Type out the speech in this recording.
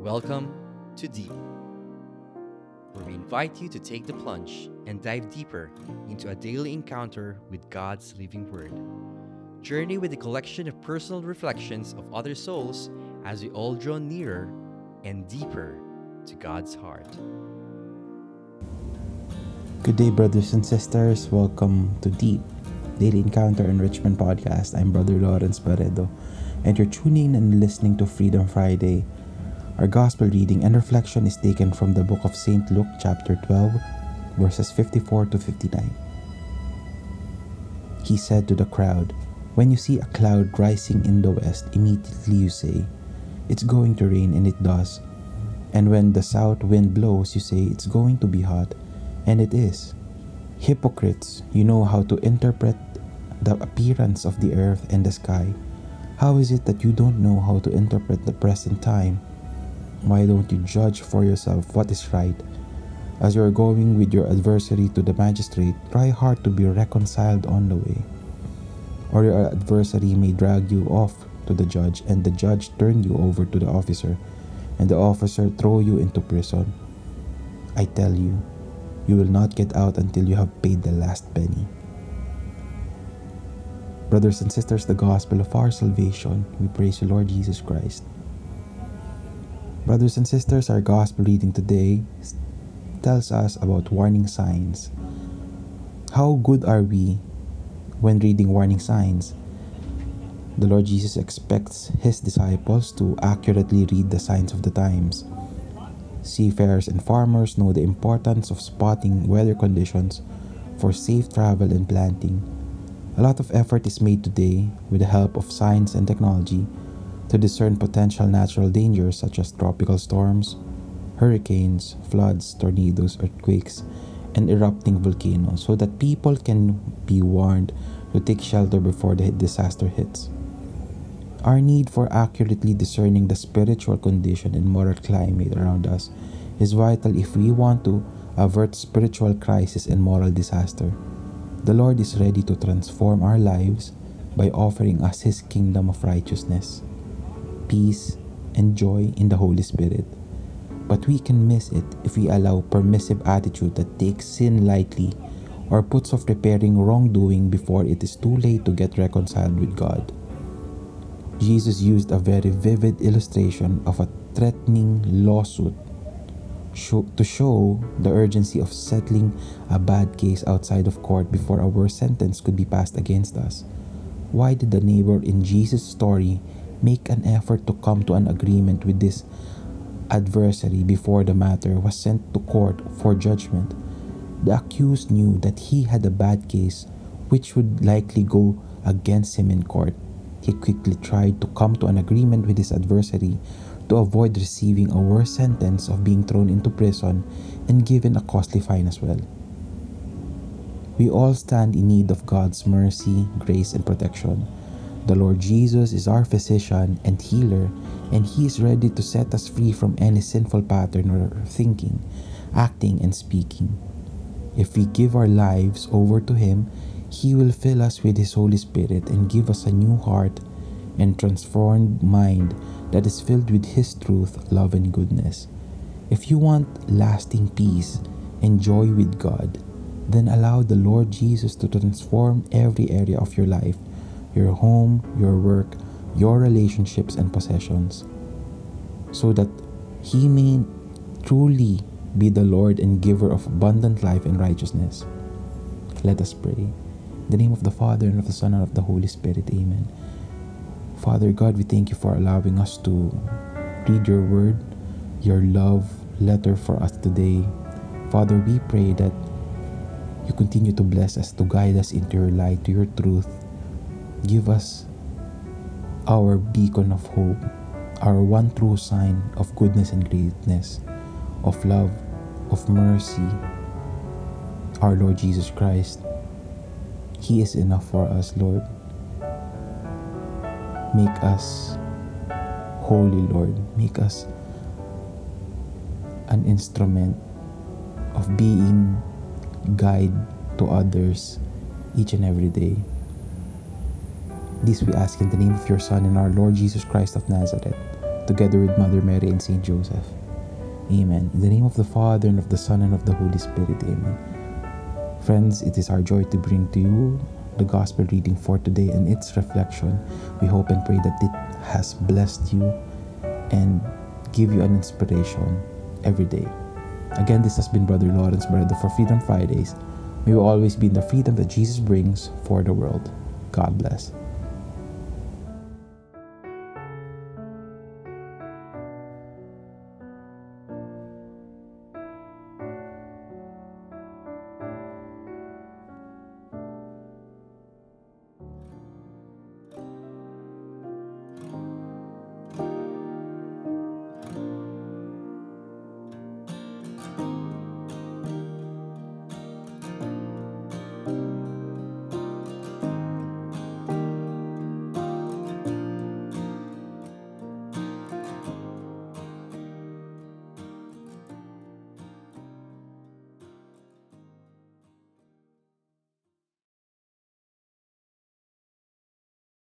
Welcome to Deep, where we invite you to take the plunge and dive deeper into a daily encounter with God's living Word. Journey with a collection of personal reflections of other souls as we all draw nearer and deeper to God's heart. Good day, brothers and sisters. Welcome to Deep Daily Encounter Enrichment Podcast. I'm Brother Lawrence Barredo, and you're tuning in and listening to Freedom Friday. Our gospel reading and reflection is taken from the book of St. Luke, chapter 12, verses 54 to 59. He said to the crowd, When you see a cloud rising in the west, immediately you say, It's going to rain, and it does. And when the south wind blows, you say, It's going to be hot, and it is. Hypocrites, you know how to interpret the appearance of the earth and the sky. How is it that you don't know how to interpret the present time? Why don't you judge for yourself what is right? As you are going with your adversary to the magistrate, try hard to be reconciled on the way. Or your adversary may drag you off to the judge, and the judge turn you over to the officer, and the officer throw you into prison. I tell you, you will not get out until you have paid the last penny. Brothers and sisters, the gospel of our salvation, we praise the Lord Jesus Christ. Brothers and sisters, our gospel reading today tells us about warning signs. How good are we when reading warning signs? The Lord Jesus expects his disciples to accurately read the signs of the times. Seafarers and farmers know the importance of spotting weather conditions for safe travel and planting. A lot of effort is made today with the help of science and technology to discern potential natural dangers such as tropical storms, hurricanes, floods, tornadoes, earthquakes, and erupting volcanoes so that people can be warned to take shelter before the disaster hits. Our need for accurately discerning the spiritual condition and moral climate around us is vital if we want to avert spiritual crisis and moral disaster. The Lord is ready to transform our lives by offering us His kingdom of righteousness peace, and joy in the Holy Spirit. But we can miss it if we allow permissive attitude that takes sin lightly or puts off repairing wrongdoing before it is too late to get reconciled with God. Jesus used a very vivid illustration of a threatening lawsuit to show the urgency of settling a bad case outside of court before a worse sentence could be passed against us. Why did the neighbor in Jesus' story make an effort to come to an agreement with this adversary before the matter was sent to court for judgment. The accused knew that he had a bad case which would likely go against him in court. He quickly tried to come to an agreement with his adversary to avoid receiving a worse sentence of being thrown into prison and given a costly fine as well. We all stand in need of God's mercy, grace, and protection. The Lord Jesus is our physician and healer, and He is ready to set us free from any sinful pattern of thinking, acting, and speaking. If we give our lives over to Him, He will fill us with His Holy Spirit and give us a new heart and transformed mind that is filled with His truth, love, and goodness. If you want lasting peace and joy with God, then allow the Lord Jesus to transform every area of your life your home, your work, your relationships and possessions, so that He may truly be the Lord and giver of abundant life and righteousness. Let us pray. In the name of the Father, and of the Son, and of the Holy Spirit. Amen. Father God, we thank you for allowing us to read your word, your love letter for us today. Father, we pray that you continue to bless us, to guide us into your light, to your truth, Give us our beacon of hope, our one true sign of goodness and greatness, of love, of mercy, our Lord Jesus Christ. He is enough for us, Lord. Make us holy, Lord. Make us an instrument of being guide to others each and every day. This we ask in the name of your Son and our Lord Jesus Christ of Nazareth. together with Mother Mary and Saint Joseph. Amen. In the name of the Father, and of the Son, and of the Holy Spirit. Amen. Friends, it is our joy to bring to you the Gospel reading for today and its reflection. We hope and pray that it has blessed you and give you an inspiration every day. Again, this has been Brother Lawrence Barredo for Freedom Fridays. May we always be in the freedom that Jesus brings for the world. God bless.